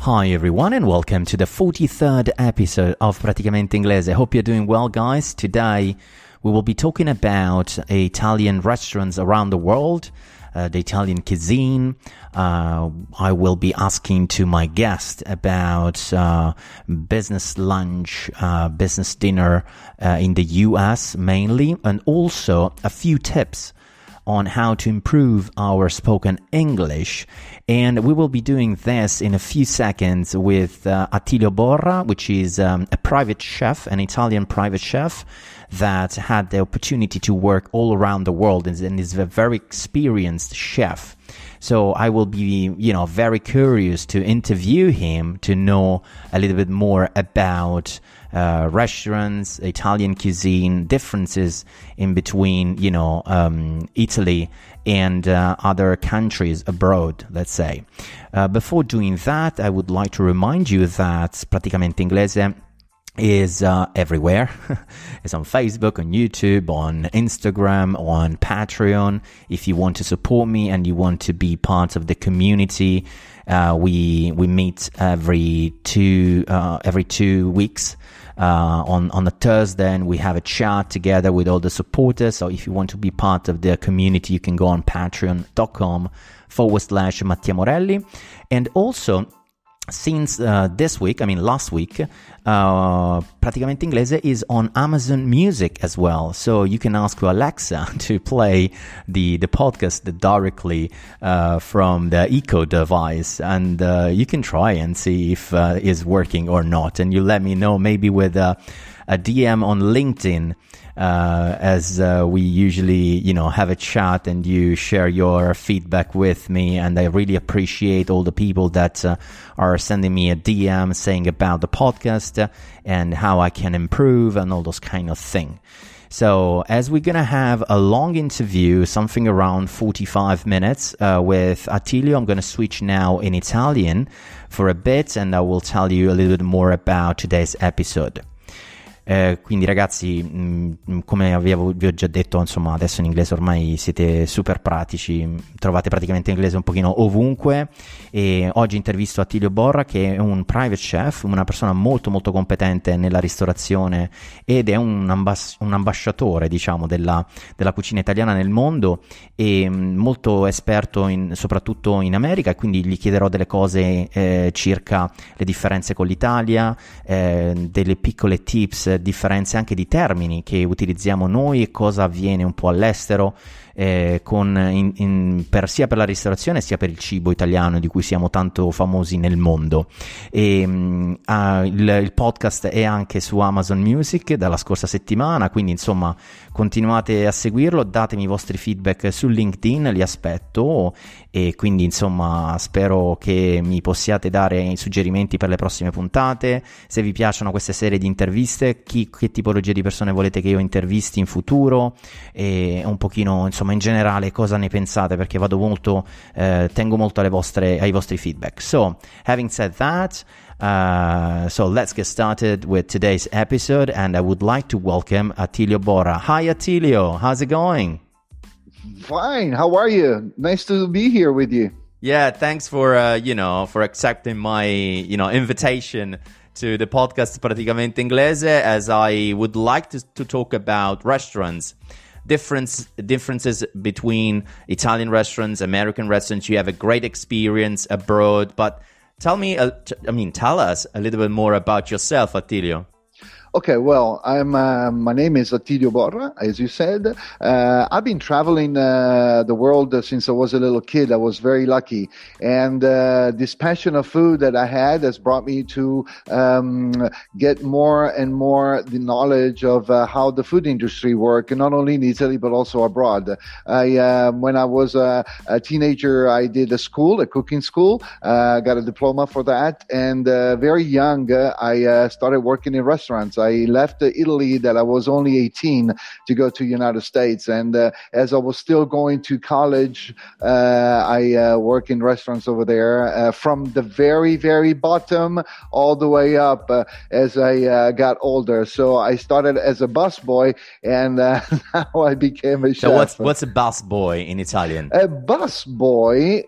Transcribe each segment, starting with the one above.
Hi everyone and welcome to the 43rd episode of Praticamente Inglese. Hope you're doing well guys. Today we will be talking about Italian restaurants around the world, uh, the Italian cuisine. Uh, I will be asking to my guest about uh, business lunch, uh, business dinner uh, in the US mainly, and also a few tips on how to improve our spoken English. And we will be doing this in a few seconds with uh, Attilio Borra, which is um, a private chef, an Italian private chef that had the opportunity to work all around the world and is a very experienced chef. So I will be, you know, very curious to interview him to know a little bit more about uh, restaurants, Italian cuisine, differences in between, you know, um, Italy and uh, other countries abroad, let's say. Uh, before doing that, I would like to remind you that Praticamente Inglese is uh, everywhere. it's on Facebook, on YouTube, on Instagram, on Patreon. If you want to support me and you want to be part of the community, uh, we we meet every two uh, every two weeks. Uh, on on a Thursday, and we have a chat together with all the supporters. So if you want to be part of the community, you can go on patreon.com forward slash Mattia Morelli. And also, since uh, this week, I mean last week, uh, Praticamente Inglese is on Amazon Music as well. So you can ask Alexa to play the, the podcast directly uh, from the Echo device, and uh, you can try and see if uh, it's working or not. And you let me know maybe with a DM on LinkedIn uh, as uh, we usually, you know, have a chat and you share your feedback with me. And I really appreciate all the people that uh, are sending me a DM saying about the podcast and how I can improve and all those kind of thing. So, as we're gonna have a long interview, something around 45 minutes uh, with Attilio, I'm gonna switch now in Italian for a bit and I will tell you a little bit more about today's episode. Eh, quindi ragazzi, mh, mm, come avevo, vi ho già detto, insomma, adesso in inglese ormai siete super pratici, trovate praticamente inglese un pochino ovunque. E oggi intervisto Attilio Borra che è un private chef, una persona molto molto competente nella ristorazione ed è un, ambas- un ambasciatore, diciamo, della, della, cucina italiana nel mondo e mh, mm, molto esperto in, soprattutto in America, quindi gli chiederò delle cose eh, circa le differenze con l'Italia, eh, delle piccole tips differenze anche di termini che utilizziamo noi e cosa avviene un po' all'estero eh, in, in, per, sia per la ristorazione sia per il cibo italiano di cui siamo tanto famosi nel mondo. E, uh, il, il, podcast è anche su Amazon Music dalla scorsa settimana, quindi insomma continuate a seguirlo, datemi i vostri feedback su LinkedIn, li aspetto e quindi insomma spero che mi possiate dare suggerimenti per le prossime puntate, se vi piacciono queste serie di interviste, chi, che tipologia di persone volete che io intervisti in futuro e un pochino insomma in generale cosa ne pensate perché vado molto eh, tengo molto vostre, ai vostri feedback. So having said that uh, so let's get started with today's episode and I would like to welcome Attilio Borra. hi Attilio. How's it going? Fine. How are you? Nice to be here with you. Yeah thanks for uh, you know for accepting my you know invitation to the podcast Praticamente Inglese as I would like to, to talk about restaurants. Difference differences between Italian restaurants, American restaurants. You have a great experience abroad, but tell me, uh, I mean, tell us a little bit more about yourself, Attilio. Okay, well, I'm. Uh, my name is Attilio Borra, as you said. Uh, I've been traveling uh, the world since I was a little kid. I was very lucky, and uh, this passion of food that I had has brought me to um, get more and more the knowledge of uh, how the food industry works, not only in Italy but also abroad. I, um, when I was a, a, teenager, I did a school, a cooking school. Uh, got a diploma for that, and very young, I started working in restaurants. I left Italy that I was only 18 to go to United States. And uh, as I was still going to college, uh, I uh, work in restaurants over there uh, from the very, very bottom all the way up uh, as I uh, got older. So I started as a busboy and now I became a chef. So what's, what's a busboy in Italian? A busboy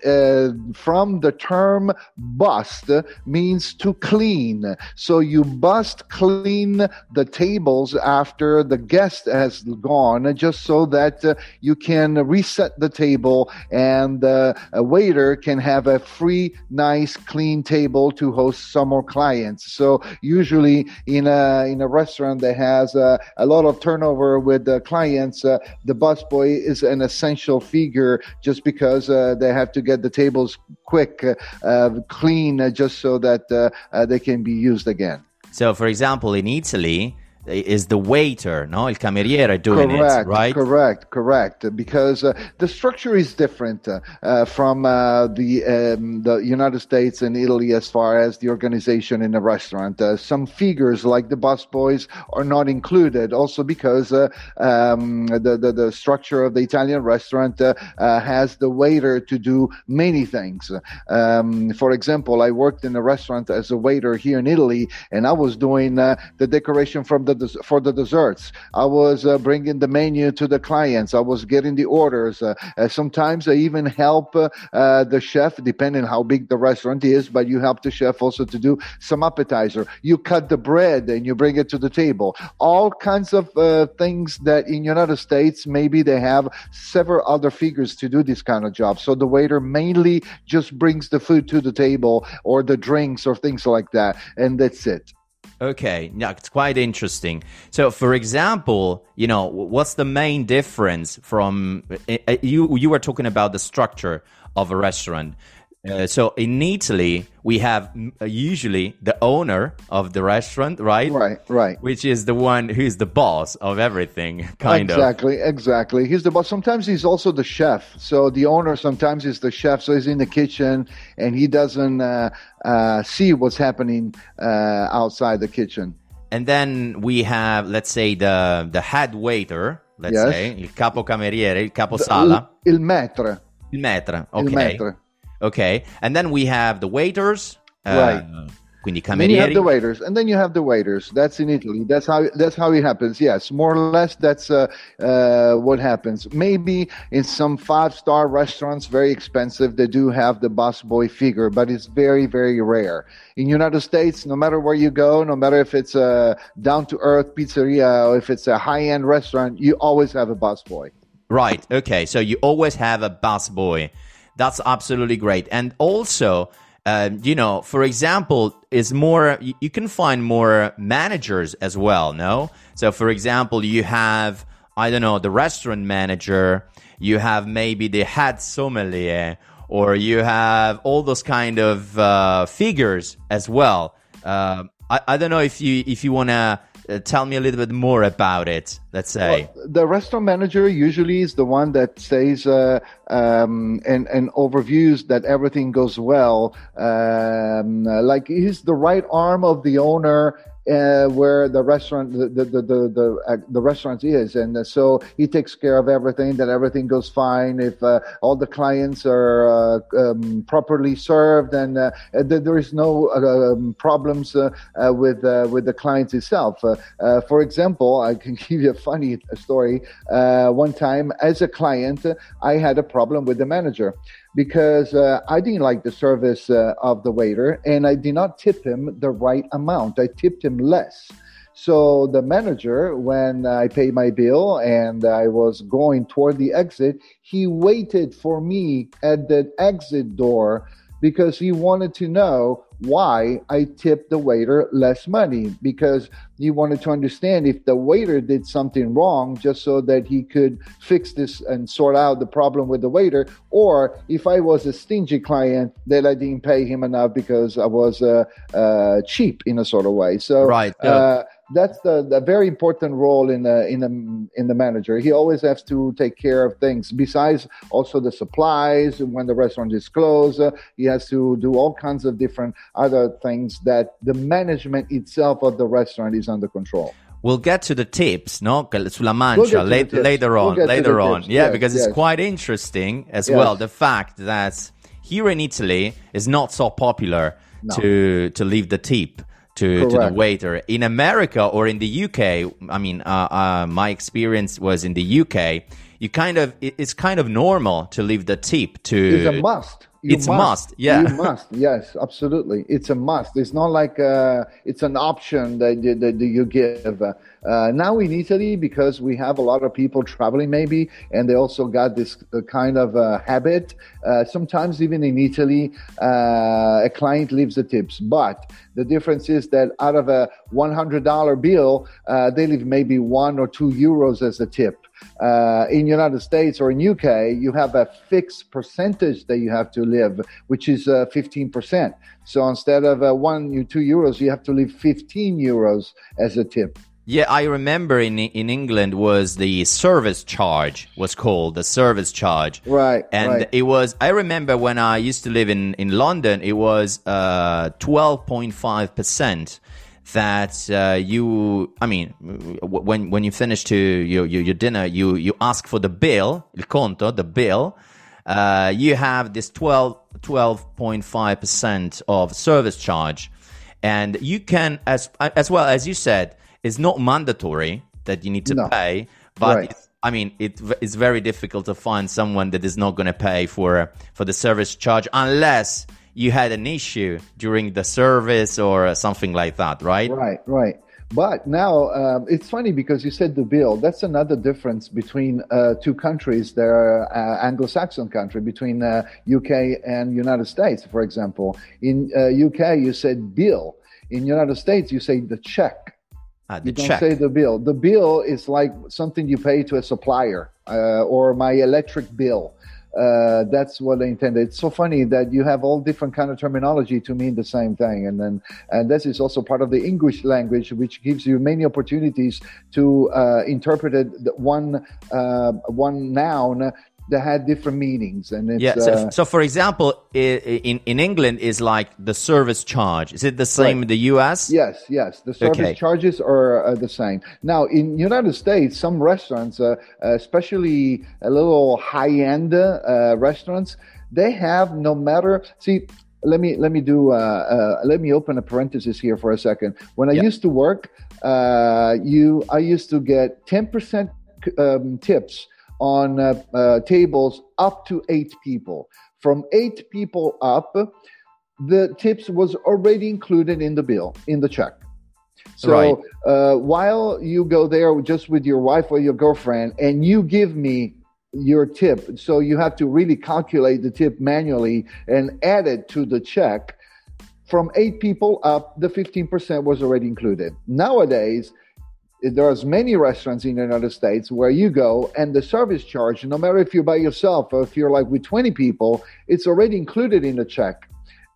from the term bust means to clean. So you bust clean the tables after the guest has gone, just so that uh, you can reset the table and uh, a waiter can have a free, nice, clean table to host some more clients. So usually in a in a restaurant that has uh, a lot of turnover with the clients, uh, the busboy is an essential figure just because uh, they have to get the tables quick, uh, clean, just so that they can be used again. So, for example, in Italy, is the waiter, no? Il cameriere doing correct, it, right? Correct, correct. Because uh, the structure is different uh, uh, from uh, the um, the United States and Italy as far as the organization in a restaurant. Uh, some figures like the busboys are not included, also because uh, um, the, the, the structure of the Italian restaurant has the waiter to do many things. Um, for example, I worked in a restaurant as a waiter here in Italy, and I was doing the decoration from the the for the desserts. I was uh, bringing the menu to the clients. I was getting the orders. Uh, uh sometimes I even help uh, uh, the chef, depending how big the restaurant is. But you help the chef also to do some appetizer. You cut the bread and you bring it to the table. All kinds of things that in United States maybe they have several other figures to do this kind of job. So the waiter mainly just brings the food to the table or the drinks or things like that, and that's it. Okay, yeah, it's quite interesting. So, for example, you know, what's the main difference from uh, you? You were talking about the structure of a restaurant. Uh, so in Italy, we have uh, usually the owner of the restaurant, right? Right, right. Which is the one who's the boss of everything, kind exactly, of. Exactly, exactly. He's the boss. Sometimes he's also the chef. So the owner sometimes is the chef. So he's in the kitchen and he doesn't uh, uh, see what's happening uh, outside the kitchen. And then we have, let's say, the the head waiter. Let's yes. say il capo cameriere, il capo sala. Il, il maître. Il maître. Okay. Il maître. Okay, and then we have the waiters. Uh, right. Quindi camerieri. Then you have the waiters, and then you have the waiters. That's in Italy. That's how that's how it happens. Yes, more or less. That's uh, uh, what happens. Maybe in some five star restaurants, very expensive, they do have the busboy figure, but it's very very rare. In United States, no matter where you go, no matter if it's a down to earth pizzeria or if it's a high end restaurant, you always have a busboy. Right. Okay. So you always have a busboy. That's absolutely great. And also, uh, you know, for example, is more you, you can find more managers as well. No, so for example, you have I don't know the restaurant manager, you have maybe the head sommelier, or you have all those kind of uh, figures as well. Uh, I, I don't know if you if you wanna uh, tell me a little bit more about it let's say. Well, the restaurant manager usually is the one that says uh, um, and and overviews that everything goes well. Um, like he's the right arm of the owner uh, where the restaurant the the the the, uh, the restaurant is. And uh, so he takes care of everything that everything goes fine. If uh, all the clients are uh, um, properly served and uh, there is no um, problems with with the clients itself. For example i can give you a funny story. One time as a client i had a problem with the manager because uh, I didn't like the service uh, of the waiter and I did not tip him the right amount. I tipped him less. So the manager, when I paid my bill and I was going toward the exit, he waited for me at the exit door because he wanted to know why I tipped the waiter less money because he wanted to understand if the waiter did something wrong just so that he could fix this and sort out the problem with the waiter, or if I was a stingy client that I didn't pay him enough because I was uh, uh, cheap in a sort of way. So, right. Uh, that's the, the very important role in the in the in the manager. He always has to take care of things. Besides, also the supplies when the restaurant is closed, uh, he has to do all kinds of different other things that the management itself of the restaurant is under control. We'll get to the tips, no? Sulla mancia we'll later, later on, we'll later on. Yeah, yes, because yes. it's quite interesting as yes. well. The fact that here in Italy is not so popular no. to to leave the tip to, to the waiter. In America or in the UK, I mean, uh, uh, my experience was in the UK. You kind of it's kind of normal to leave the tip to. It's a must. You it's must. must. Yeah, you must. Yes, absolutely. It's a must. It's not like uh, it's an option that, that, that you give. Uh, now in Italy, because we have a lot of people traveling, maybe, and they also got this uh, kind of uh, habit. Uh, sometimes even in Italy, uh, a client leaves the tips, but the difference is that out of a $100 bill, they leave maybe one or two euros as a tip. Uh, in United States or in UK, you have a fixed percentage that you have to live, which is uh, 15%. So instead of uh, one, two euros, you have to leave 15 euros as a tip. Yeah, I remember in in England was the service charge was called the service charge. Right. And right. it was I remember when I used to live in in London it was uh 12.5% that uh, you, I mean, when when you finish to your, your, your dinner, you you ask for the bill, il conto, the bill. Uh, you have this 12 12.5 percent of service charge, and you can as as well as you said, it's not mandatory that you need to no. pay, but right. I mean, it, it's very difficult to find someone that is not going to pay for for the service charge unless you had an issue during the service or something like that, right? Right, right. But now um, it's funny because you said the bill. That's another difference between uh, two countries. There uh, Anglo-Saxon country between uh, UK and United States, for example. In UK, uh, you said bill. In United States, you say the check. Ah, the you don't check. say the bill. The bill is like something you pay to a supplier uh, or my electric bill uh, that's what they intended. It's so funny that you have all different kind of terminology to mean the same thing, and then and this is also part of the English language, which gives you many opportunities to uh, interpret one uh, one noun that had different meanings and yeah so, uh, so, for example in in england is like the service charge. Is it the same right. in the us yes yes the service okay. charges are uh, the same. Now in united states some restaurants uh, especially a little high-end uh, restaurants they have no matter see let me let me do uh, uh, let me open a parenthesis here for a second. When i used to work you i used to get 10% um, tips on uh, uh, tables up to eight people. From eight people up, the tips was already included in the bill, in the check. So right. uh, while you go there just with your wife or your girlfriend and you give me your tip, so you have to really calculate the tip manually and add it to the check. From eight people up, the 15% was already included. Nowadays, there's many restaurants in the United States where you go and the service charge, no matter if you're by yourself or if you're like with 20 people, it's already included in the check.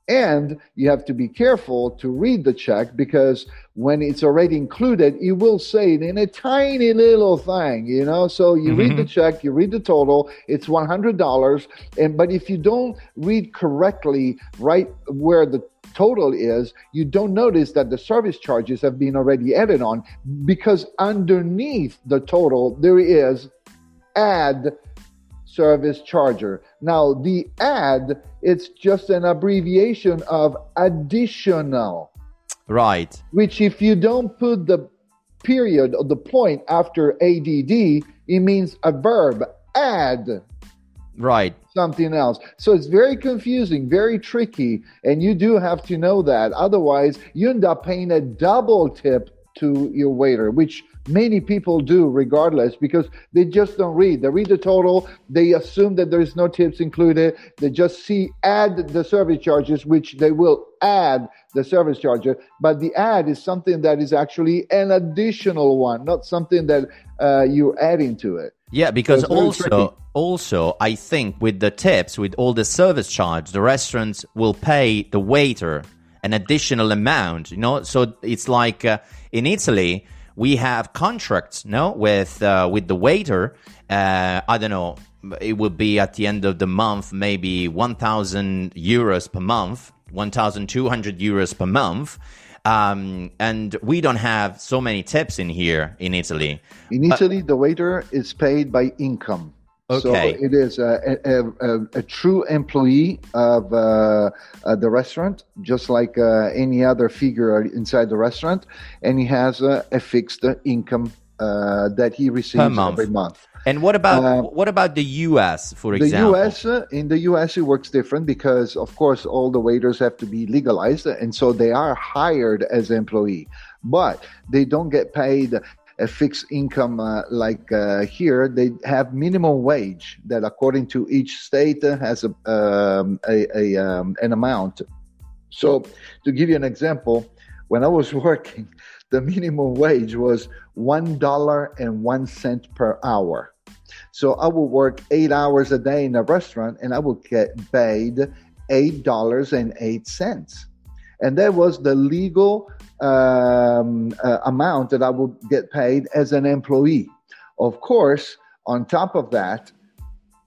And you have to be careful to read the check because when it's already included, it will say it in a tiny little thing, you know. So you mm-hmm. read the check, you read the total, it's one hundred dollars, and but if you don't read correctly, right where the total is, you don't notice that the service charges have been already added on because underneath the total there is add service charger. Now the add it's just an abbreviation of additional. Right. Which if you don't put the period or the point after ADD, it means a verb add right something else so it's very confusing very tricky and you do have to know that otherwise you end up paying a double tip to your waiter, which many people do regardless because they just don't read. They read the total, they assume that there is no tips included. They just see add the service charges, which they will add the service charger, but the add is something that is actually an additional one, not something that uh, you're adding to it. Yeah, because so also also I think with the tips, with all the service charge, the restaurants will pay the waiter an additional amount. You know, so it's like uh, in Italy we have contracts, no, with uh, with the waiter. Uh, I don't know. It would be at the end of the month, maybe one thousand euros per month, one thousand two hundred euros per month. Um, and we don't have so many tips in here in Italy. In Italy, the waiter is paid by income. Okay. So it is a, a, a, a true employee of uh, uh, the restaurant, just like uh, any other figure inside the restaurant, and he has a, fixed income uh, that he receives every month. And what about uh, what about the U.S. for example? The U.S. Uh, in the U.S. it works different because, of course, all the waiters have to be legalized, and so they are hired as employee, but they don't get paid a fixed income uh, like uh, here, they have minimum wage that, according to each state, uh, has a, um, a, a um, an amount. So, to give you an example, when I was working, the minimum wage was one dollar and one cent per hour. So I would work eight hours a day in a restaurant, and I would get paid eight dollars and eight cents, and that was the legal um, uh, amount that I would get paid as an employee. Of course, on top of that,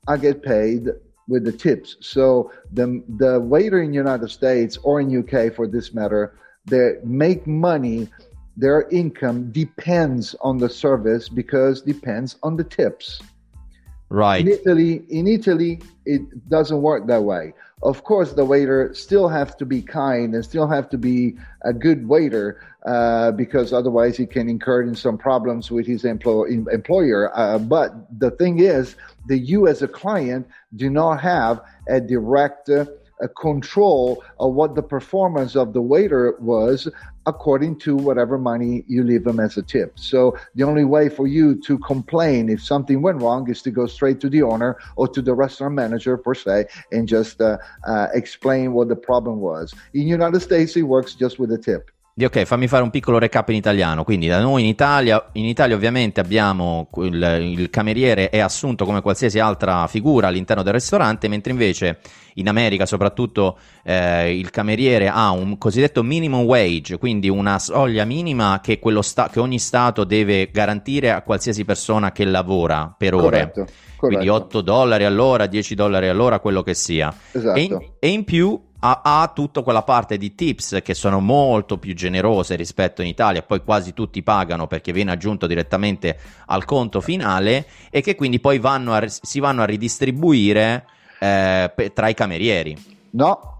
I get paid with the tips. So the the waiter in the United States or in UK, for this matter, they make money. Their income depends on the service because depends on the tips. Right. In Italy, in Italy, it doesn't work that way. Of course, the waiter still have to be kind and still have to be a good waiter uh, because otherwise he can incur in some problems with his employ- employer. Uh, but the thing is, that you as a client do not have a direct uh, control of what the performance of the waiter was according to whatever money you leave them as a tip. So the only way for you to complain if something went wrong is to go straight to the owner or to the restaurant manager per se and just uh, uh, explain what the problem was. In United States, it works just with a tip. Ok, fammi fare un piccolo recap in italiano. Quindi, da noi in Italia, in Italia ovviamente abbiamo il, il, cameriere è assunto come qualsiasi altra figura all'interno del ristorante, mentre invece in America, soprattutto, eh, il cameriere ha un cosiddetto minimum wage, quindi una soglia minima che, sta- che, ogni Stato deve garantire a qualsiasi persona che lavora per ore. Corretto, corretto. Quindi 8 dollari all'ora, 10 dollari all'ora, quello che sia. Esatto. E, in, e in più ha, ha tutta quella parte di tips che sono molto più generose rispetto in Italia, poi quasi tutti pagano perché viene aggiunto direttamente al conto finale e che quindi poi vanno a, si vanno a ridistribuire eh, tra i camerieri. No,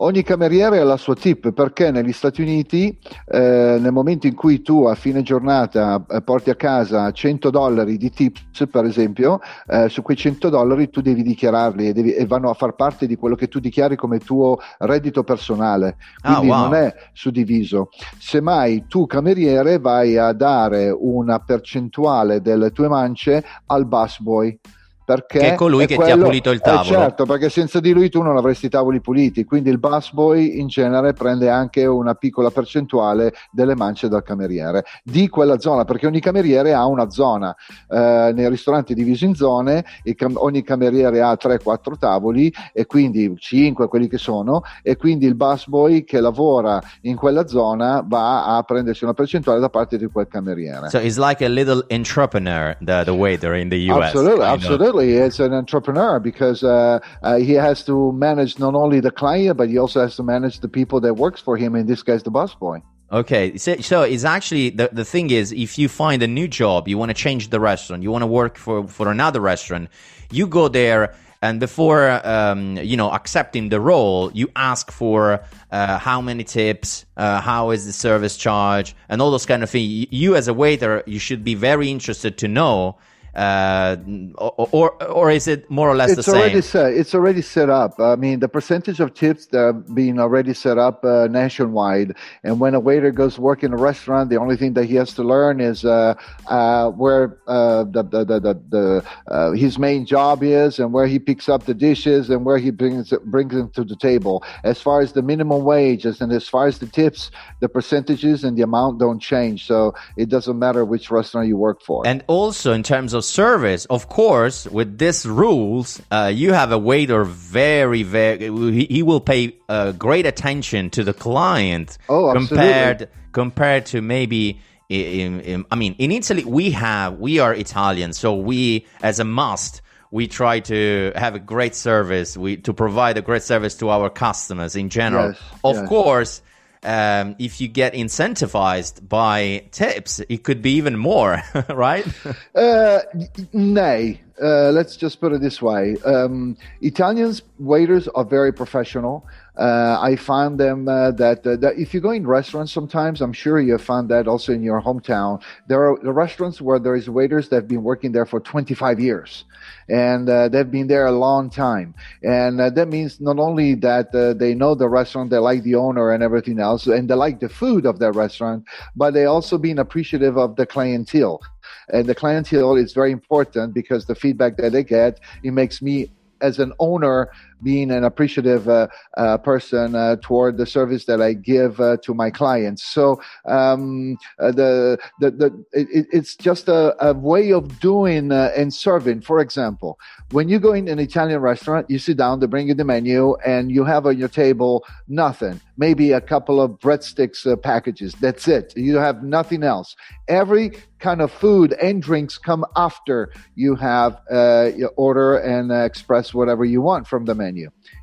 Ogni cameriere ha la sua tip perché negli Stati Uniti eh, nel momento in cui tu a fine giornata eh, porti a casa 100 dollari di tips per esempio, eh, su quei 100 dollari tu devi dichiararli e, devi, e, vanno a far parte di quello che tu dichiari come tuo reddito personale, ah, quindi ah, wow. non è suddiviso. Semmai tu cameriere vai a dare una percentuale delle tue mance al busboy perché che è colui è che quello, ti ha pulito il tavolo. Eh certo, perché senza di lui tu non avresti i tavoli puliti, quindi il busboy in genere prende anche una piccola percentuale delle mance dal cameriere di quella zona, perché ogni cameriere ha una zona. Eh, nei ristoranti divisi in zone, cam- ogni cameriere ha 3-4 tavoli e quindi 5 quelli che sono e quindi il busboy che lavora in quella zona va a prendersi una percentuale da parte di quel cameriere. So it's like a little entrepreneur, the, the waiter in the US. Absolutely, absolutely. Absolutely, as an entrepreneur because uh, uh, he has to manage not only the client but he also has to manage the people that works for him. And this guy's the busboy. Okay, so, so it's actually the the thing is, if you find a new job, you want to change the restaurant, you want to work for for another restaurant, you go there. And before, um, you know, accepting the role, you ask for uh, how many tips, uh, how is the service charge, and all those kind of things. You, as a waiter, you should be very interested to know uh, or, or, is it more or less it's the already same? set. It's already set up. I mean, the percentage of tips that are being already set up uh, nationwide. And when a waiter goes work in a restaurant, the only thing that he has to learn is uh, uh, where uh, the the the, the, the uh, his main job is, and where he picks up the dishes, and where he brings brings them to the table. As far as the minimum wages and as far as the tips, the percentages and the amount don't change. So it doesn't matter which restaurant you work for. And also in terms of service, of course, with these rules, uh, you have a waiter very, very, he, will pay uh, great attention to the client Oh, compared, compared to maybe, in, in, I mean, in Italy, we have, we are Italian, so we, as a must, we try to have a great service, we, to provide a great service to our customers in general. Yes, of yes. course, um, if you get incentivized by tips, it could be even more, right? Uh, nay. Uh, let's just put it this way. Um, Italians waiters are very professional. Uh, I find them uh, that, uh, that if you go in restaurants sometimes, I'm sure you found that also in your hometown. There are the restaurants where there is waiters that have been working there for 25 years, and uh, they've been there a long time. And uh, that means not only that uh, they know the restaurant, they like the owner and everything else, and they like the food of that restaurant, but they also being appreciative of the clientele and the clientele is very important because the feedback that they get it makes me as an owner being an appreciative uh, uh, person uh, toward the service that I give uh, to my clients. So um, uh, the the, the it, it's just a, a way of doing uh, and serving. For example, when you go in an Italian restaurant, you sit down, they bring you the menu, and you have on your table nothing. Maybe a couple of breadsticks packages. That's it. You have nothing else. Every kind of food and drinks come after you have your order and express whatever you want from the menu.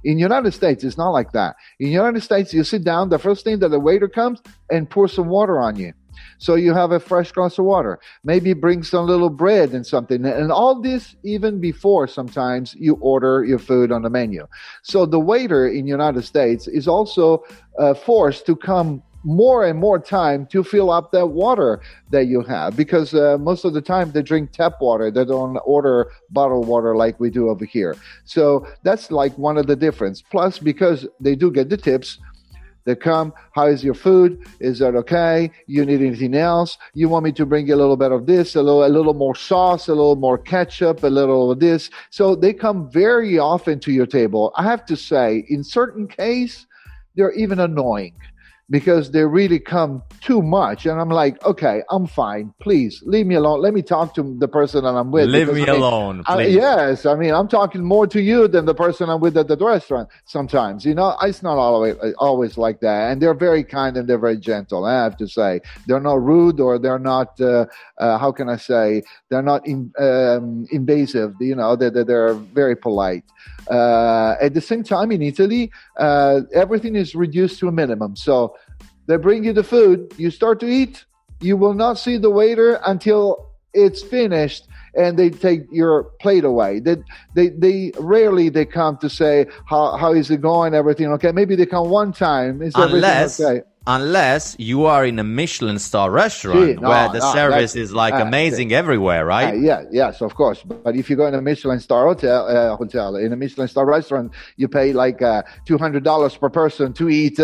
In United States, it's not like that. In United States, you sit down. The first thing that the waiter comes and pours some water on you. So you have a fresh glass of water. Maybe bring some little bread and something. And all this even before sometimes you order your food on the menu. So the waiter in United States is also uh, forced to come more and more time to fill up that water that you have because uh, most of the time they drink tap water they don't order bottled water like we do over here so that's like one of the difference plus because they do get the tips they come, how is your food? Is that okay? You need anything else? You want me to bring you a little bit of this, a little, a little more sauce, a little more ketchup, a little of this. So they come very often to your table. I have to say, in certain case, they're even annoying because they really come too much. And I'm like, okay, I'm fine. Please leave me alone. Let me talk to the person that I'm with. Leave me I mean, alone, I- yes, I mean, I'm talking more to you than the person I'm with at the restaurant. Sometimes, you know, it's not always always like that. And they're very kind and they're very gentle. I have to say, they're not rude or they're not. Uh, uh, how can I say? They're not in, um, invasive. You know, they, they- they're very polite. Uh, at the same time, in Italy, uh, everything is reduced to a minimum. So they bring you the food, you start to eat, you will not see the waiter until it's finished and they take your plate away. They, they, they rarely they come to say how, how is it going, everything okay. Maybe they come one time. Is everything unless okay? Unless you are in a Michelin star restaurant See, no, where the no, service is like uh, amazing everywhere, right? Uh, yeah, yes, of course. But if you go in a Michelin star hotel, uh, hotel in a Michelin star restaurant, you pay like uh, two hundred dollars per person to eat.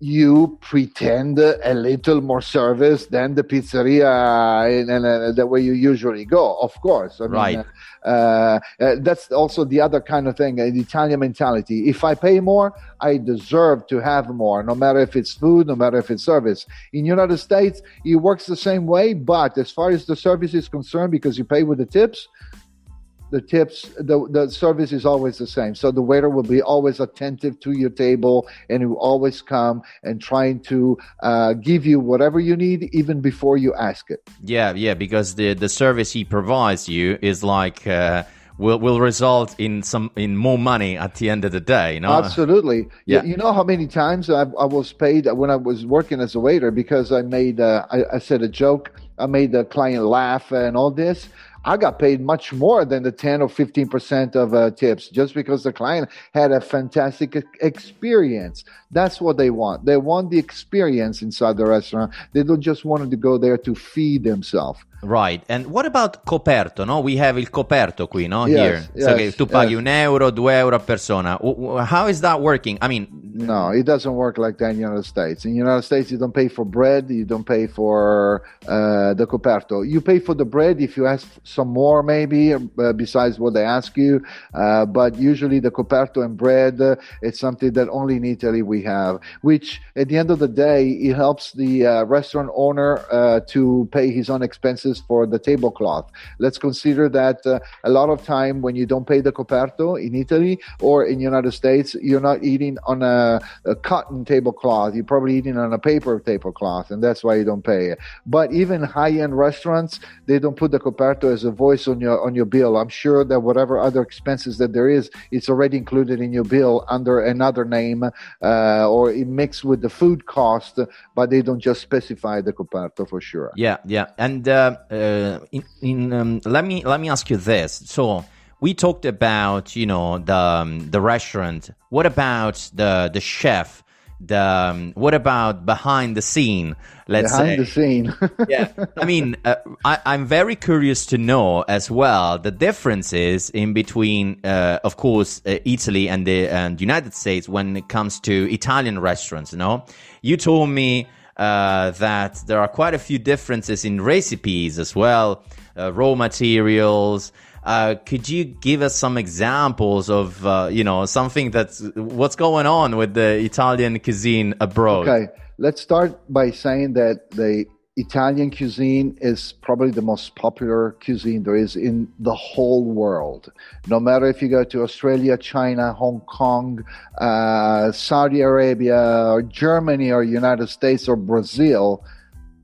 Uh, you pretend a little more service than the pizzeria and, uh, the way you usually go. Of course, I mean, Right. Uh, uh, that's also the other kind of thing, uh, the Italian mentality. If I pay more, I deserve to have more, no matter if it's food, no matter if it's service. In United States, it works the same way, but as far as the service is concerned, because you pay with the tips, the tips, the, the service is always the same. So the waiter will be always attentive to your table and he will always come and trying to uh, give you whatever you need even before you ask it. Yeah, yeah, because the the service he provides you is like uh, will will result in some in more money at the end of the day. You know? Absolutely. Yeah. You, you know how many times I, I was paid when I was working as a waiter because I made, uh, I, I said a joke, I made the client laugh and all this. I got paid much more than the 10 or 15% of uh, tips just because the client had a fantastic experience. That's what they want. They want the experience inside the restaurant. They don't just want to go there to feed themselves. Right. And what about coperto? No? We have il coperto qui, no? Yes, Here. yes, so che tu paghi yes. un euro, due euro a persona. How is that working? I mean, No, it doesn't work like that in the United States. In the United States, you don't pay for bread, you don't pay for uh, the coperto. You pay for the bread if you ask some more, maybe, uh, besides what they ask you. Uh, but usually, the coperto and bread, uh, it's something that only in Italy we have, which at the end of the day, it helps the uh, restaurant owner uh, to pay his own expenses for the tablecloth. Let's consider that uh, a lot of time when you don't pay the coperto in Italy or in United States, you're not eating on a, a cotton tablecloth. You're probably eating on a paper tablecloth, and that's why you don't pay it. But even high-end restaurants, they don't put the coperto as a voice on your on your bill. I'm sure that whatever other expenses that there is, it's already included in your bill under another name, uh, or it mixed with the food cost, but they don't just specify the coperto for sure. Yeah, yeah, and uh, in, in um, let me let me ask you this. So we talked about you know the um, the restaurant. What about the the chef? The um, what about behind the scene? Let's Behind say. the scene. yeah, I mean, uh, I, I'm very curious to know as well the differences in between, uh, of course, uh, Italy and the and United States when it comes to Italian restaurants. You know, you told me uh, that there are quite a few differences in recipes as well, uh, raw materials. Uh, could you give us some examples of, uh, you know, something that's what's going on with the Italian cuisine abroad? Okay, let's start by saying that the Italian cuisine is probably the most popular cuisine there is in the whole world. No matter if you go to Australia, China, Hong Kong, uh, Saudi Arabia, or Germany, or United States, or Brazil,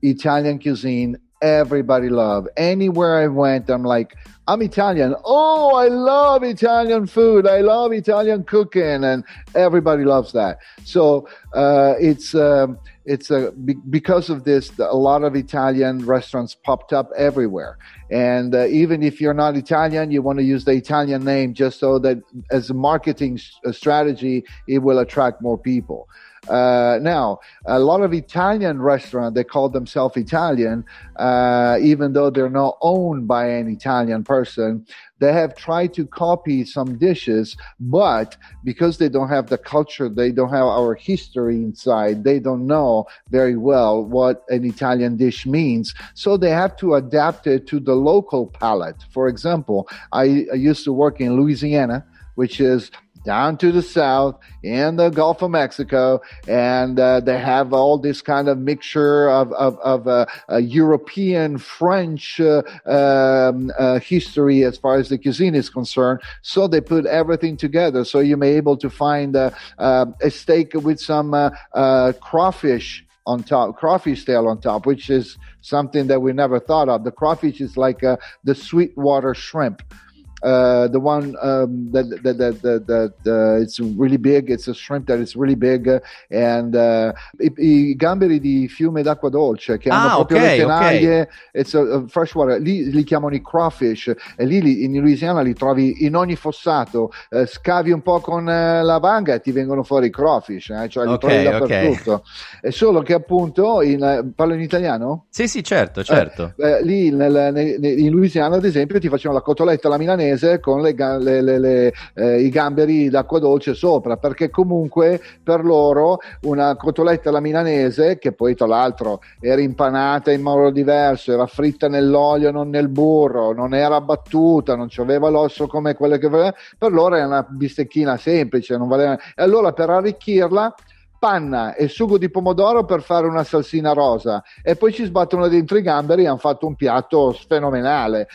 Italian cuisine everybody love. Anywhere I went, I'm like, I'm Italian. Oh, I love Italian food. I love Italian cooking, and everybody loves that. So uh, it's um, it's a be- because of this, a lot of Italian restaurants popped up everywhere. And uh, even if you're not Italian, you want to use the Italian name just so that as a marketing uh, strategy, it will attract more people. Uh, now, a lot of Italian restaurants, they call themselves Italian, uh, even though they're not owned by an Italian person. They have tried to copy some dishes, but because they don't have the culture, they don't have our history inside, they don't know very well what an Italian dish means. So they have to adapt it to the local palate. For example, I, I used to work in Louisiana, which is down to the south in the Gulf of Mexico, and uh, they have all this kind of mixture of of, of uh, uh, European French uh, um, uh, history as far as the cuisine is concerned. So they put everything together. So you may be able to find uh, a steak with some crawfish on top, crawfish tail on top, which is something that we never thought of. The crawfish is like uh, the sweetwater shrimp. Uh, the one um, that, that, that, that, that uh, it's really big. It's a shrimp that is really big, uh, and uh, i, i gamberi di fiume d'acqua dolce che hanno Ah, proprio ok, le tenaglie. ok. It's a, a freshwater. Lì li chiamano i crawfish e lì li- in Louisiana li trovi in ogni fossato. Eh, scavi un po' con eh, la vanga e ti vengono fuori i crawfish, eh, cioè li Ok, trovi dappertutto. È solo che appunto in, parlo in italiano? Sì, sì, certo, certo. Eh, lì nel- ne- ne- in Louisiana, ad esempio, ti facevano la cotoletta alla milanese con le le- le- eh, i gamberi d'acqua dolce sopra, perché comunque per loro una cotoletta alla milanese, che poi tra l'altro era impanata in modo diverso, era fritta nell'olio, non nel burro, non era battuta, non aveva l'osso come quelle che per loro era una bistecchina semplice, non valeva. E allora per arricchirla panna e sugo di pomodoro per fare una salsina rosa e poi ci sbattono dentro i gamberi e hanno fatto un piatto fenomenale.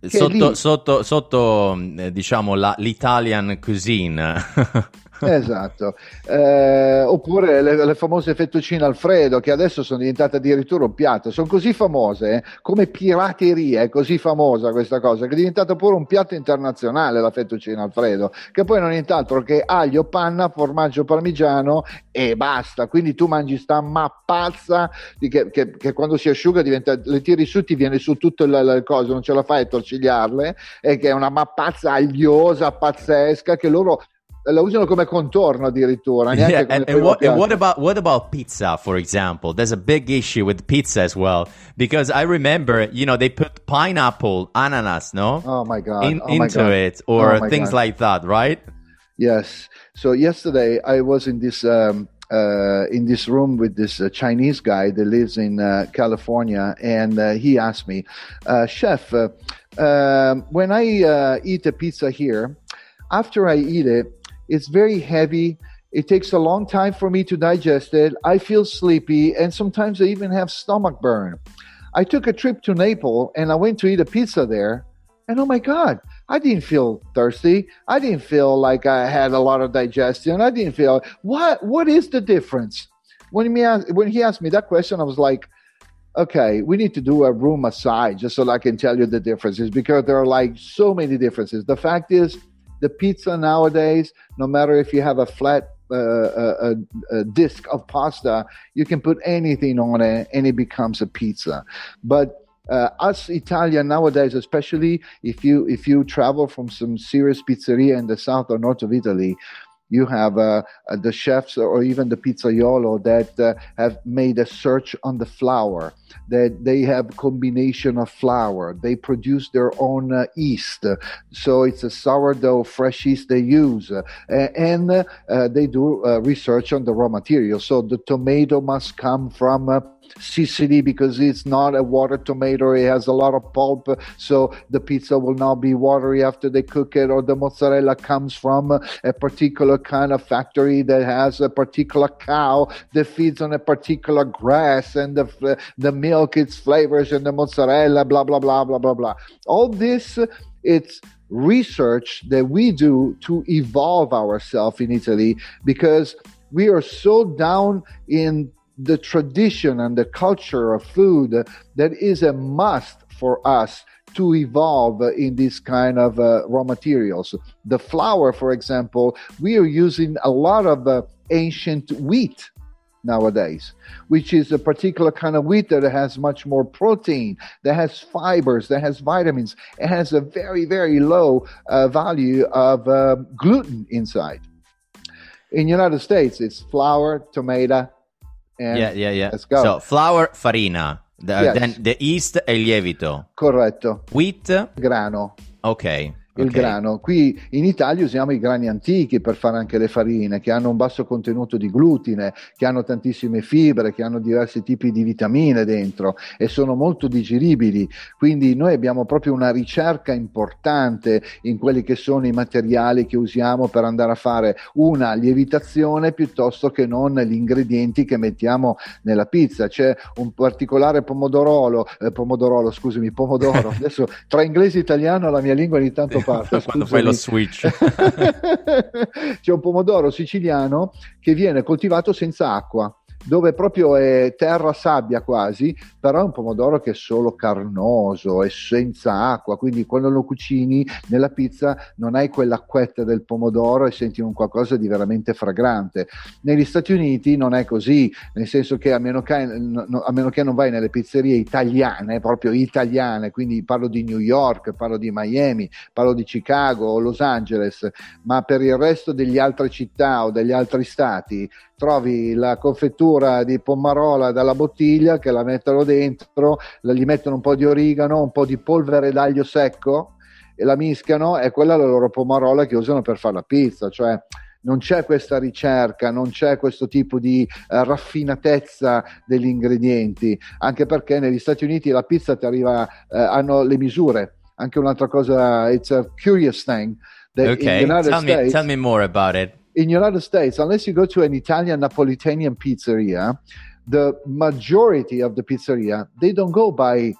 Sotto, sotto, sotto, eh, diciamo, la, l'Italian cuisine. esatto. Eh, oppure le, le, famose fettuccine Alfredo, che adesso sono diventate addirittura un piatto. Sono così famose, eh? come pirateria, è così famosa questa cosa, che è diventata pure un piatto internazionale la fettuccina Alfredo, che poi non è nient'altro che aglio, panna, formaggio parmigiano e basta. Quindi tu mangi sta mappazza che, che, che quando si asciuga diventa, le tiri su, ti viene su tutto il, il coso, non ce la fai a torcigliarle, e che è una mappazza agliosa, pazzesca, che loro la usano come contorno addirittura. Yeah, and, and, what, and, what, about what about pizza, for example? There's a big issue with pizza as well because I remember, you know, they put pineapple, ananas, no? Oh my god, in, oh into god. it or oh things god. like that, right? Yes. So yesterday I was in this. Um, uh, in this room with this uh, Chinese guy that lives in uh, California, and uh, he asked me, uh, "Chef, uh, um, when I eat a pizza here, after I eat it, it's very heavy. It takes a long time for me to digest it. I feel sleepy, and sometimes I even have stomach burn. I took a trip to Naples and I went to eat a pizza there, and oh my God, I didn't feel thirsty. I didn't feel like I had a lot of digestion. I didn't feel what what is the difference? When he asked, when he asked me that question, I was like, okay, we need to do a room aside just so I can tell you the differences because there are like so many differences. The fact is, the pizza nowadays, no matter if you have a flat uh, a, a, disc of pasta, you can put anything on it and it becomes a pizza. But uh, us Italian nowadays, especially if you if you travel from some serious pizzeria in the south or north of Italy, you have uh, uh, the chefs or even the pizzaiolo that uh, have made a search on the flour that they have combination of flour. They produce their own uh, yeast. So it's a sourdough fresh yeast they use. And uh, they do uh, research on the raw material. So the tomato must come from Sicily because it's not a water tomato. It has a lot of pulp, so the pizza will not be watery after they cook it. Or the mozzarella comes from a particular kind of factory that has a particular cow that feeds on a particular grass, and the the milk its flavors and the mozzarella, blah blah blah blah blah blah. All this, it's research that we do to evolve ourselves in Italy because we are so down in the tradition and the culture of food that is a must for us to evolve in this kind of uh, raw materials. The flour, for example, we are using a lot of uh, ancient wheat nowadays, which is a particular kind of wheat that has much more protein, that has fibers, that has vitamins. It has a very, very low uh, value of uh, gluten inside. In United States, it's flour, tomato, yeah, yeah, yeah. Let's go. So flour, farina. The, yes. Then the yeast è lievito. Corretto. Wheat. Grano. Ok il okay. grano. Qui in Italia usiamo i grani antichi per fare anche le farine, che hanno un basso contenuto di glutine, che hanno tantissime fibre, che hanno diversi tipi di vitamine dentro e sono molto digeribili. Quindi noi abbiamo proprio una ricerca importante in quelli che sono i materiali che usiamo per andare a fare una lievitazione piuttosto che non gli ingredienti che mettiamo nella pizza. C'è un particolare pomodorolo, eh, pomodorolo, scusami, pomodoro. Adesso tra inglese e italiano la mia lingua ogni tanto parte. Quando fai lo switch. C'è un pomodoro siciliano che viene coltivato senza acqua dove proprio è terra sabbia quasi, però è un pomodoro che è solo carnoso, è senza acqua, quindi quando lo cucini nella pizza non hai quell'acquetta del pomodoro e senti un qualcosa di veramente fragrante. Negli Stati Uniti non è così, nel senso che a meno che, a meno che non vai nelle pizzerie italiane, proprio italiane, quindi parlo di New York, parlo di Miami, parlo di Chicago o Los Angeles, ma per il resto delle altre città o degli altri stati trovi la confettura di pomarola dalla bottiglia che la mettono dentro, gli mettono un po' di origano, un po' di polvere d'aglio secco e la mischiano e quella è la loro pomarola che usano per fare la pizza, cioè non c'è questa ricerca, non c'è questo tipo di uh, raffinatezza degli ingredienti, anche perché negli Stati Uniti la pizza ti arriva, uh, hanno le misure. Anche un'altra cosa, it's a curious thing. ok, tell, me, tell me more about it. In United States, unless you go to an Italian Napolitanian pizzeria, the majority of the pizzeria they don't go by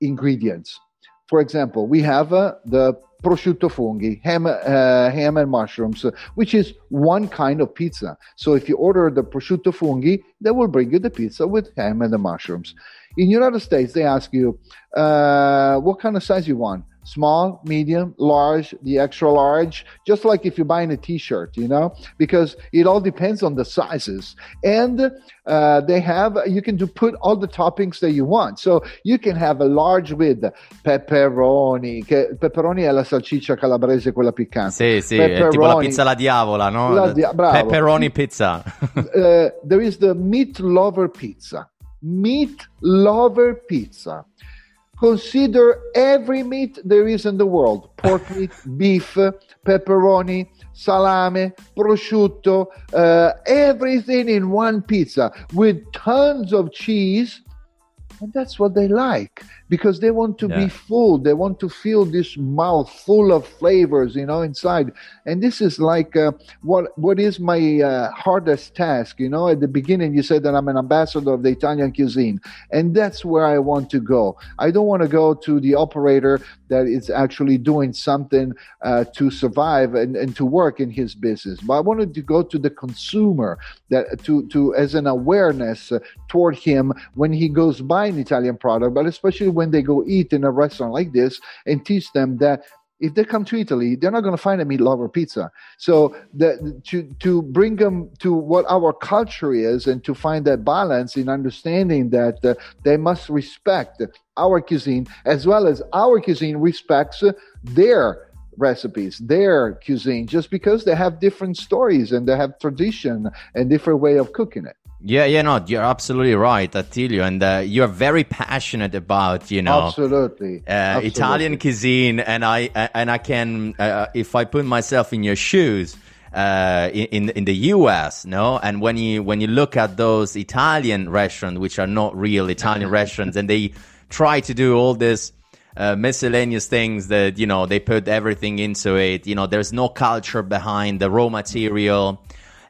ingredients. For example, we have uh, the prosciutto funghi, ham, uh, ham and mushrooms, which is one kind of pizza. So if you order the prosciutto funghi, they will bring you the pizza with ham and the mushrooms. In United States, they ask you uh, what kind of size you want small, medium, large, the extra large, just like if you're buying a t-shirt, you know, because it all depends on the sizes. And uh, they have, you can do put all the toppings that you want. So you can have a large with pepperoni, che pepperoni è la salsiccia calabrese, quella piccante. Sì, sì, è tipo la pizza la diavola, no? La dia- Pepperoni pizza. uh, there is the meat lover pizza. Meat lover pizza Consider every meat there is in the world pork meat, beef, pepperoni, salame, prosciutto, uh, everything in one pizza with tons of cheese. And that's what they like because they want to yeah. be full. They want to feel this mouth full of flavors, you know, inside. And this is like uh, what what is my uh, hardest task. You know, at the beginning you said that I'm an ambassador of the Italian cuisine, and that's where I want to go. I don't want to go to the operator that is actually doing something uh, to survive and, and to work in his business, but I wanted to go to the consumer that to to as an awareness toward him when he goes buy an Italian product, but especially when they go eat in a restaurant like this and teach them that if they come to Italy, they're not going to find a meat lover pizza. So the, to to bring them to what our culture is and to find that balance in understanding that uh, they must respect our cuisine as well as our cuisine respects their recipes, their cuisine, just because they have different stories and they have tradition and different way of cooking it. Yeah, yeah, no, you're absolutely right, Attilio, and uh, you're very passionate about, you know, absolutely, uh, absolutely. Italian cuisine, and I and I can, uh, if I put myself in your shoes, uh, in in the U.S. No, and when you when you look at those Italian restaurants, which are not real Italian restaurants, and they try to do all this. Uh, miscellaneous things that you know they put everything into it you know there's no culture behind the raw material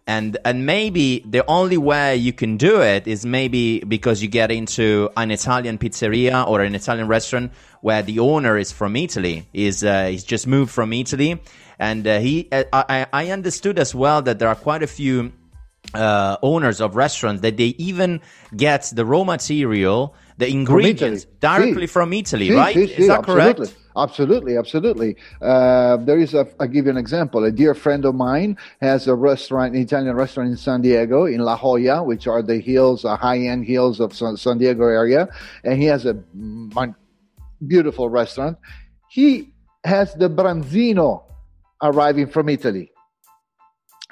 and and maybe the only way you can do it is maybe because you get into an Italian pizzeria or an Italian restaurant where the owner is from Italy, is uh, he's just moved from Italy, and uh, he uh, I, I understood as well that there are quite a few uh, owners of restaurants that they even get the raw material, the ingredients from directly from Italy, right? is that correct? Absolutely. Absolutely, absolutely. Uh, there is a, I'll give you an example. A dear friend of mine has a restaurant, an Italian restaurant in San Diego, in La Jolla, which are the hills, the high-end hills of San, San Diego area. And he has a beautiful restaurant. He has the branzino arriving from Italy.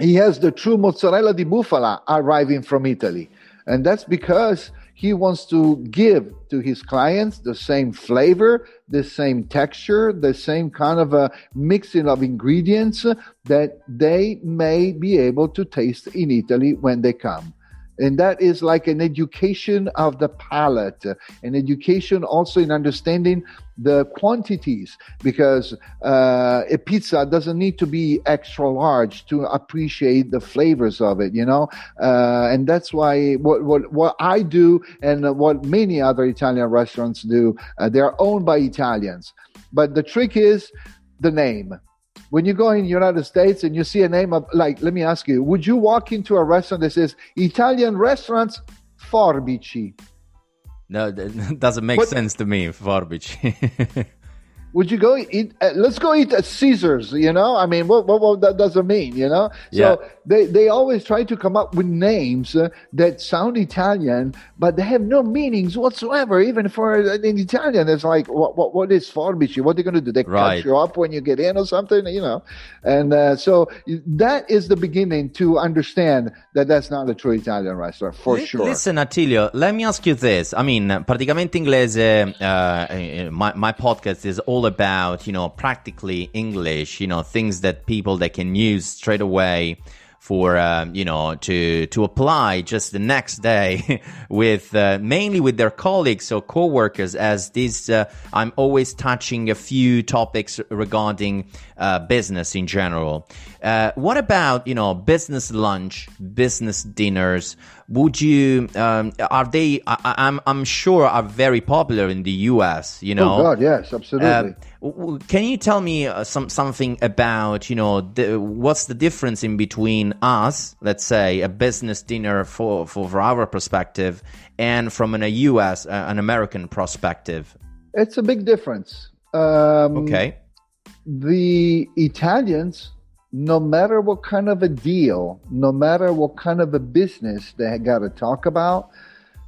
He has the true mozzarella di bufala arriving from Italy. And that's because he wants to give to his clients the same flavor, the same texture, the same kind of a mixing of ingredients that they may be able to taste in Italy when they come. And that is like an education of the palate, an education also in understanding the quantities because uh, a pizza doesn't need to be extra large to appreciate the flavors of it you know? Uh, and that's why what, what what i do and what many other italian restaurants do uh, they're owned by italians. But the trick is the name when you go in the united states and you see a name of like let me ask you would you walk into a restaurant that says italian restaurants forbici no, that doesn't make what? sense to me, Forbici. would you go eat? Uh, let's go eat at Caesars. You know, I mean, what what, what that doesn't mean. You know, so yeah. they they always try to come up with names uh, that sound Italian, but they have no meanings whatsoever. Even for an Italian, it's like what what what is Forbici? What are they going to do? They right. cut you up when you get in or something. You know, and uh, so that is the beginning to understand that that's not a true Italian restaurant for L- sure. Listen, Attilio, let me ask you this. I mean, praticamente inglese. Uh, my my podcast is all about, you know, practically English, you know, things that people that can use straight away for um, you know to to apply just the next day with uh, mainly with their colleagues or co-workers as this uh, I'm always touching a few topics regarding uh, business in general uh, what about you know business lunch business dinners would you um, are they I, am I'm, I'm sure are very popular in the US you know oh god yes absolutely uh, Can you tell me uh, some something about you know the, what's the difference in between us, let's say, a business dinner for for, for our perspective, and from an, a U.S. Uh, an American perspective? It's a big difference. Um, okay. The Italians, no matter what kind of a deal, no matter what kind of a business they got to talk about,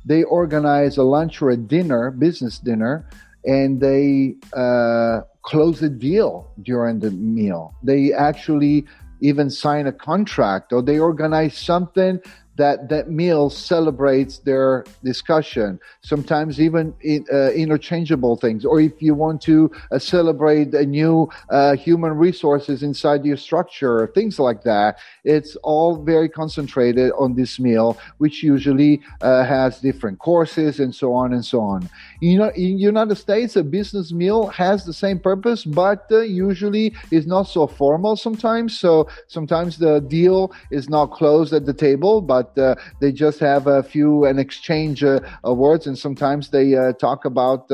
they organize a lunch or a dinner, business dinner and they uh, close a deal during the meal. They actually even sign a contract or they organize something that that meal celebrates their discussion sometimes even in, uh, interchangeable things. Or if you want to uh, celebrate a new uh, human resources inside your structure things like that it's all very concentrated on this meal which usually uh, has different courses and so on and so on you know in united states a business meal has the same purpose but uh, usually is not so formal sometimes so sometimes the deal is not closed at the table but uh, they just have a few an exchange uh, words, and sometimes they uh, talk about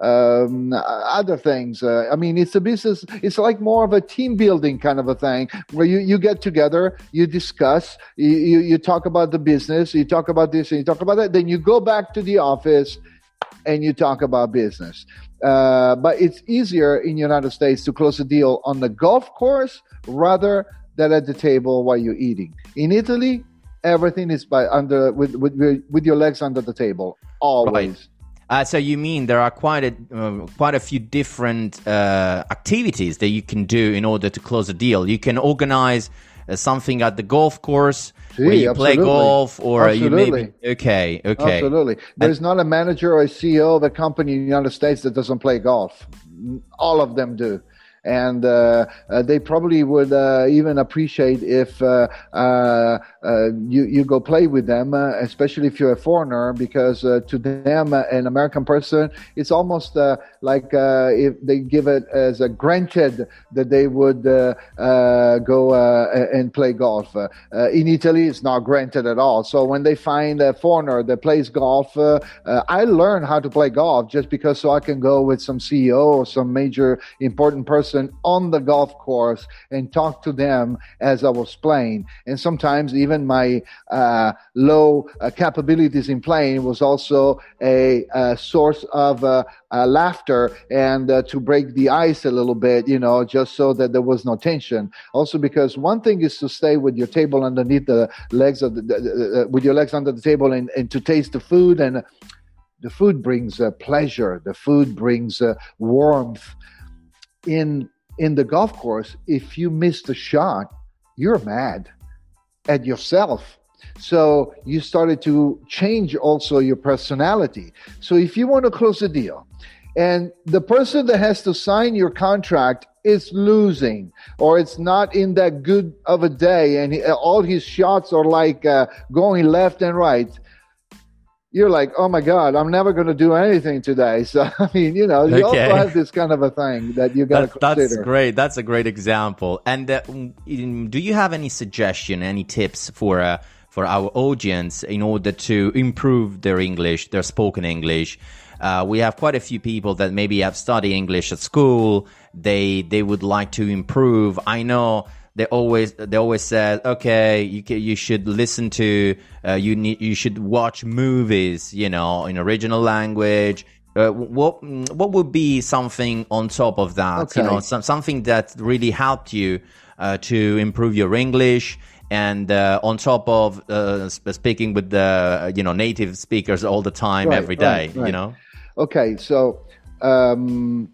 um, other things. I mean, it's a business. It's like more of a team building kind of a thing where you, you get together, you discuss, you, you, you talk about the business, you talk about this, and you talk about that. Then you go back to the office and you talk about business. Uh, but it's easier in the United States to close a deal on the golf course rather than at the table while you're eating. In Italy, everything is by under with with with your legs under the table always. Right. Uh, so you mean there are quite a uh, quite a few different uh, activities that you can do in order to close a deal. You can organize something at the golf course See, where you absolutely. play golf, or absolutely. you maybe okay, okay, absolutely. There's and, not a manager or a CEO of a company in the United States that doesn't play golf. All of them do and uh, uh, they probably would uh, even appreciate if uh, uh, uh, you you go play with them, especially if you're a foreigner, because to them, an American person, it's almost like if they give it as a granted that they would go and play golf. in Italy, it's not granted at all. So when they find a foreigner that plays golf, I learn how to play golf just because so I can go with some CEO or some major important person person on the golf course and talk to them as I was playing. And sometimes even my uh, low uh, capabilities in playing was also a, a source of uh, uh laughter and uh, to break the ice a little bit, you know, just so that there was no tension. Also, because one thing is to stay with your table underneath the legs of the, with your legs under the table and, and to taste the food and the food brings uh, pleasure the food brings uh, warmth in in the golf course, if you miss the shot, you're mad at yourself. So you started to change also your personality. So if you want to close a deal and the person that has to sign your contract is losing or it's not in that good of a day and all his shots are like uh, going left and right you're like, oh my God, I'm never going to do anything today. So, I mean, you know, you okay. also have this kind of a thing that you got to consider. That's great. That's a great example. And uh, do you have any suggestion, any tips for uh, for our audience in order to improve their English, their spoken English? Uh, we have quite a few people that maybe have studied English at school. They they would like to improve. I know they always they always said, okay, you you should listen to uh, you need you should watch movies, you know, in original language. Uh, what what would be something on top of that? Okay. You know, some, something that really helped you uh, to improve your English, and uh, on top of uh, speaking with the you know native speakers all the time, right, every day. Right, right. You know. Okay, so. Um,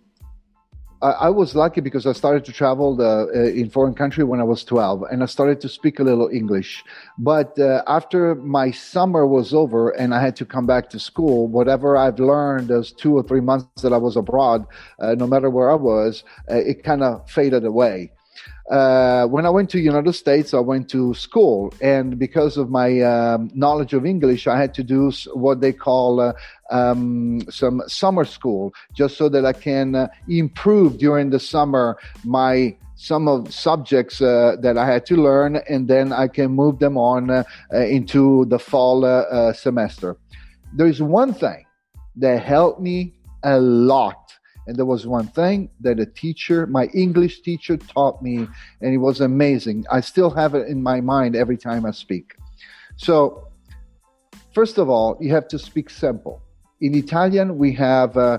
I, was lucky because I started to travel the, uh, in foreign country when I was 12 and I started to speak a little English. But uh, after my summer was over and I had to come back to school, whatever I've learned those two or three months that I was abroad, uh, no matter where I was, uh, it kind of faded away uh, when I went to United States, I went to school, and because of my um, knowledge of English, I had to do what they call uh, um, some summer school, just so that I can uh, improve during the summer my some of subjects uh, that I had to learn, and then I can move them on uh, uh, into the fall semester. There is one thing that helped me a lot And there was one thing that a teacher, my English teacher, taught me, and it was amazing. I still have it in my mind every time I speak. So, first of all, you have to speak simple. In Italian, we have uh,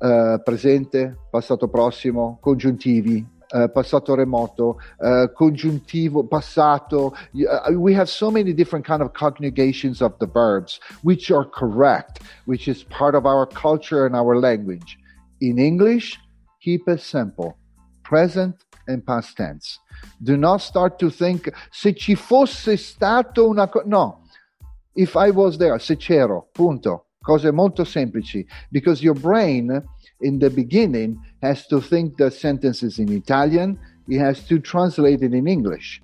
uh, presente, passato prossimo, congiuntivi, uh, passato remoto, uh, congiuntivo, passato. Uh, we have so many different kind of conjugations of the verbs, which are correct, which is part of our culture and our language. In English, keep it simple, present and past tense. Do not start to think se ci fosse stato una cosa. No, if I was there, se c'ero, punto. Cose molto semplici, because your brain in the beginning has to think the sentences in Italian, it has to translate it in English.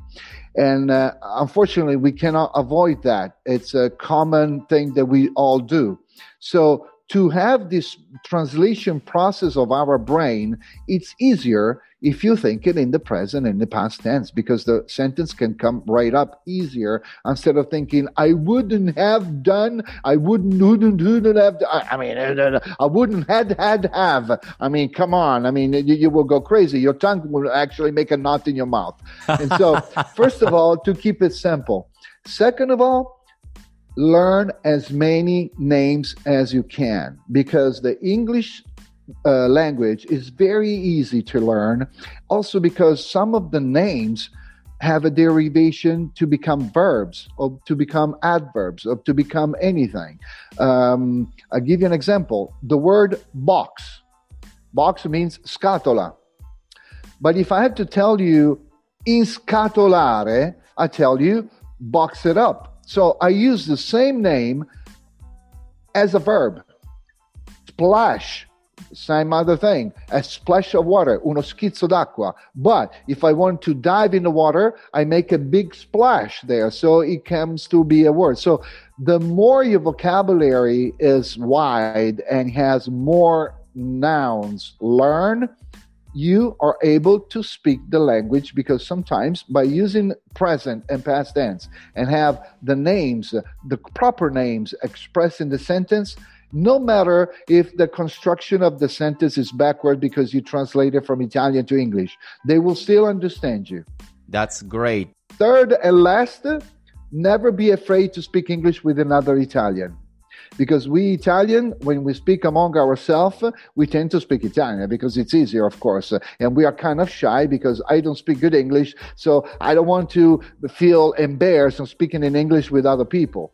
And uh, unfortunately, we cannot avoid that. It's a common thing that we all do. So to have this translation process of our brain, it's easier if you think it in the present and the past tense, because the sentence can come right up easier instead of thinking, I wouldn't have done, I wouldn't, wouldn't, wouldn't have, I mean, I wouldn't had, had, have. I mean, come on. I mean, you, you will go crazy. Your tongue will actually make a knot in your mouth. And so, first of all, to keep it simple. Second of all, learn as many names as you can because the English uh, language is very easy to learn. Also, because some of the names have a derivation to become verbs or to become adverbs or to become anything. Um, I'll give you an example. The word box. Box means scatola. But if I have to tell you in inscatolare, I tell you box it up. So I use the same name as a verb. Splash, same other thing. A splash of water, uno schizzo d'acqua. But if I want to dive in the water, I make a big splash there. So it comes to be a word. So the more your vocabulary is wide and has more nouns learn, you are able to speak the language because sometimes by using present and past tense and have the names, the proper names expressed in the sentence, no matter if the construction of the sentence is backward because you translate it from Italian to English, they will still understand you. That's great. Third and last, never be afraid to speak English with another Italian because we Italian, when we speak among ourselves, we tend to speak Italian because it's easier, of course. And we are kind of shy because I don't speak good English, so I don't want to feel embarrassed on speaking in English with other people.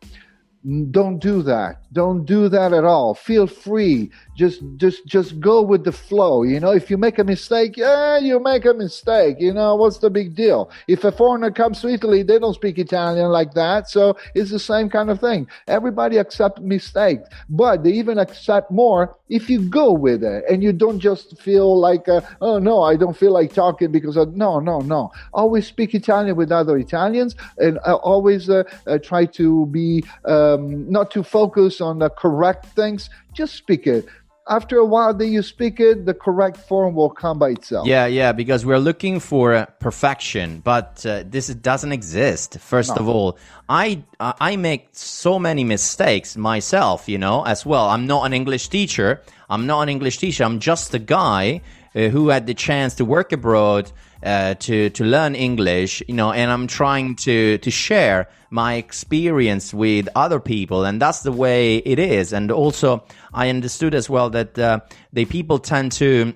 Don't do that. Don't do that at all. Feel free. Just, just, just go with the flow. You know, if you make a mistake, yeah, you make a mistake. You know, what's the big deal? If a foreigner comes to Italy, they don't speak Italian like that. So it's the same kind of thing. Everybody accept mistakes, but they even accept more if you go with it and you don't just feel like, uh, oh no, I don't feel like talking because of, no, no, no. Always speak Italian with other Italians and uh, always uh, uh try to be, um, not to focus on the correct things. Just speak it after a while that you speak it, the correct form will come by itself. Yeah, yeah, because we're looking for perfection, but uh, this doesn't exist. First no. of all, I I make so many mistakes myself, you know, as well. I'm not an English teacher. I'm not an English teacher. I'm just a guy uh, who had the chance to work abroad uh, to to learn English, you know, and I'm trying to to share my experience with other people, and that's the way it is. And also, I understood as well that uh, the people tend to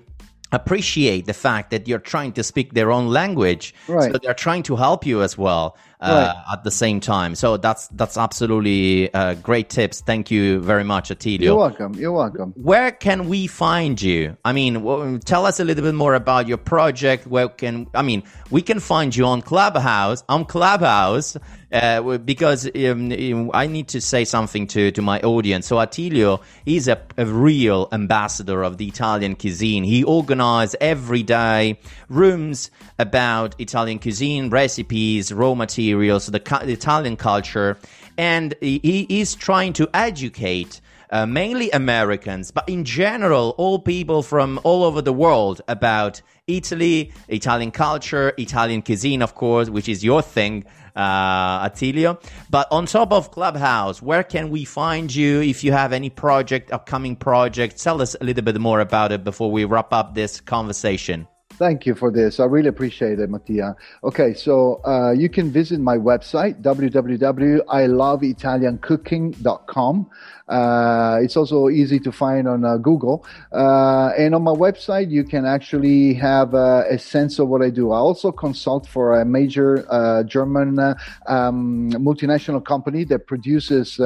appreciate the fact that you're trying to speak their own language right. so they're trying to help you as well uh, right. at the same time. So that's that's absolutely uh, great tips. Thank you very much Attilio. You're welcome. You're welcome. Where can we find you? I mean w- tell us a little bit more about your project. Where can I mean we can find you on Clubhouse on Clubhouse uh, because um, I need to say something to, to my audience. So Attilio is a, a real ambassador of the Italian cuisine. He organizes every day rooms about Italian cuisine, recipes, raw materials, the, the Italian culture, and he, he is trying to educate uh, mainly Americans, but in general, all people from all over the world about Italy, Italian culture, Italian cuisine, of course, which is your thing, uh, Attilio. But on top of Clubhouse, where can we find you if you have any project, upcoming project? Tell us a little bit more about it before we wrap up this conversation. Thank you for this. I really appreciate it, Mattia. Okay, so uh, you can visit my website, www.iloveitaliancooking.com. Uh, it's also easy to find on uh, Google. Uh, and on my website, you can actually have uh, a sense of what I do. I also consult for a major uh, German um, multinational company that produces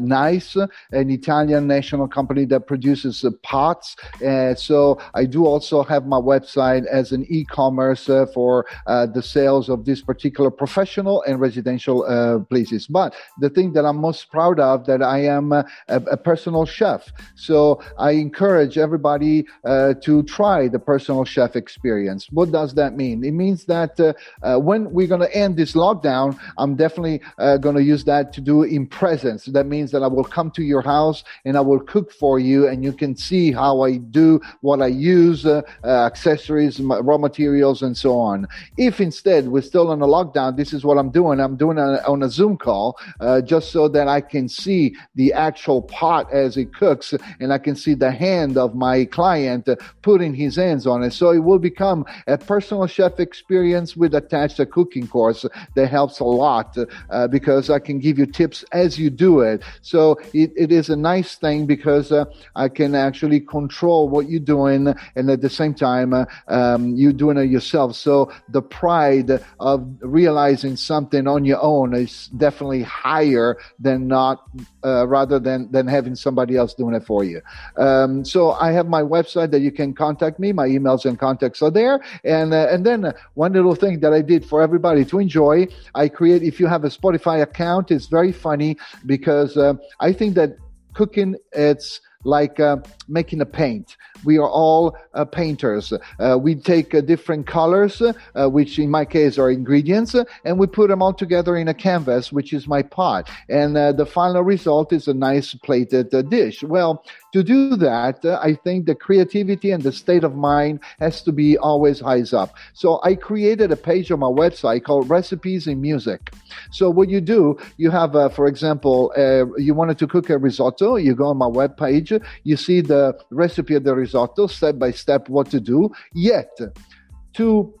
nice, an Italian national company that produces pots. so I do also have my website as an e-commerce for the sales of this particular professional and residential places. But the thing that I'm most proud of that I am a, a personal chef. So I encourage everybody uh, to try the personal chef experience. What does that mean? It means that uh, uh, when we're going to end this lockdown, I'm definitely uh, going to use that to do in presence. That means that I will come to your house and I will cook for you, and you can see how I do what I use, uh, uh, accessories, raw materials, and so on. If instead we're still on a lockdown, this is what I'm doing. I'm doing it on a Zoom call just so that I can see the actual pot as it cooks, and I can see the hand of my client putting his hands on it. So it will become a personal chef experience with attached a cooking course that helps a lot uh, because I can give you tips as you do it. So it, it is a nice thing because uh, I can actually control what you're doing, and at the same time, uh, um, you're doing it yourself. So the pride of realizing something on your own is definitely higher than not uh, rather than than having somebody else doing it for you. Um, so I have my website that you can contact me. My emails and contacts are there. And uh, and then one little thing that I did for everybody to enjoy, I create. If you have a Spotify account, it's very funny because uh, I think that cooking it's like uh, making a paint. We are all uh, painters. Uh, we take uh, different colors, uh, which in my case are ingredients, and we put them all together in a canvas, which is my pot. And uh, the final result is a nice plated dish. Well, to do that, I think the creativity and the state of mind has to be always highs up. So I created a page on my website called Recipes in Music. So what you do, you have, uh, for example, uh, you wanted to cook a risotto, you go on my web page, you see the recipe of the risotto, step by step what to do. Yet, to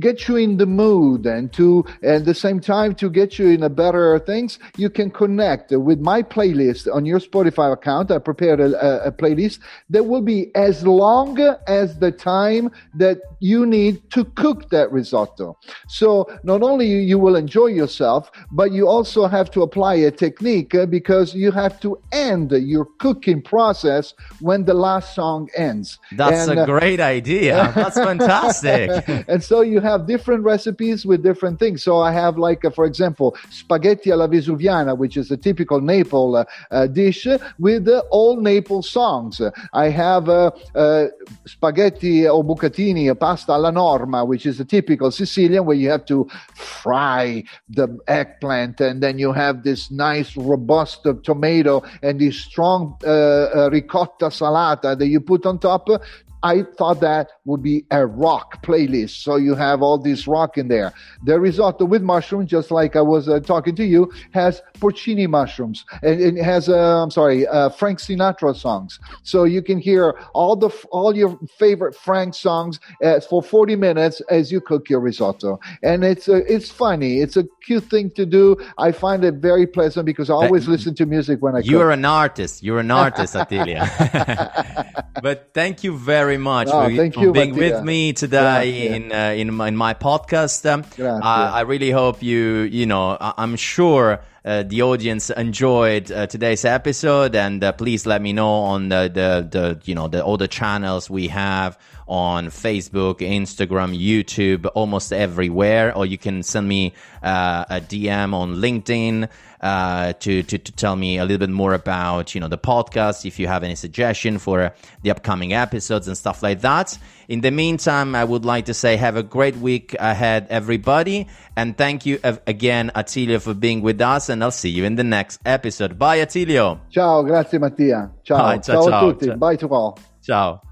get you in the mood and to at the same time to get you in a better things you can connect with my playlist on your spotify account. I prepared a, a, playlist that will be as long as the time that you need to cook that risotto. So not only you will enjoy yourself but you also have to apply a technique uh, because you have to end your cooking process when the last song ends. That's and, a uh, great idea. That's fantastic. And so you have different recipes with different things. So I have, like, uh, for example, spaghetti alla Vesuviana, which is a typical Naples uh, uh, dish with uh, all Naples songs. I have uh, spaghetti o bucatini, pasta alla Norma, which is a typical Sicilian, where you have to fry the eggplant, and then you have this nice, robust tomato and this strong ricotta salata that you put on top I thought that would be a rock playlist. So you have all this rock in there. The risotto with mushrooms, just like I was uh, talking to you, has porcini mushrooms. And it has, uh, I'm sorry, uh, Frank Sinatra songs. So you can hear all the all your favorite Frank songs uh, for 40 minutes as you cook your risotto. And it's uh, it's funny. It's a cute thing to do. I find it very pleasant because I always listen to music when I cook. You're an artist. You're an artist, Attilio. but thank you very very much oh, for, thank for you, being with me today in, uh, in my, in my podcast. Um, I, really hope you you know I, am sure. Uh, the audience enjoyed uh, today's episode, and uh, please let me know on the, the, the you know the all the channels we have on Facebook, Instagram, YouTube, almost everywhere. Or you can send me uh, a DM on LinkedIn uh, to, to, to tell me a little bit more about you know the podcast. If you have any suggestion for the upcoming episodes and stuff like that. In the meantime, I would like to say have a great week ahead, everybody, and thank you again, Attilio, for being with us. And I'll see you in the next episode. Bye, Attilio. Ciao, grazie Mattia. Ciao, Bye, ciao, ciao, ciao a tutti. Ciao. Bye to all. Ciao.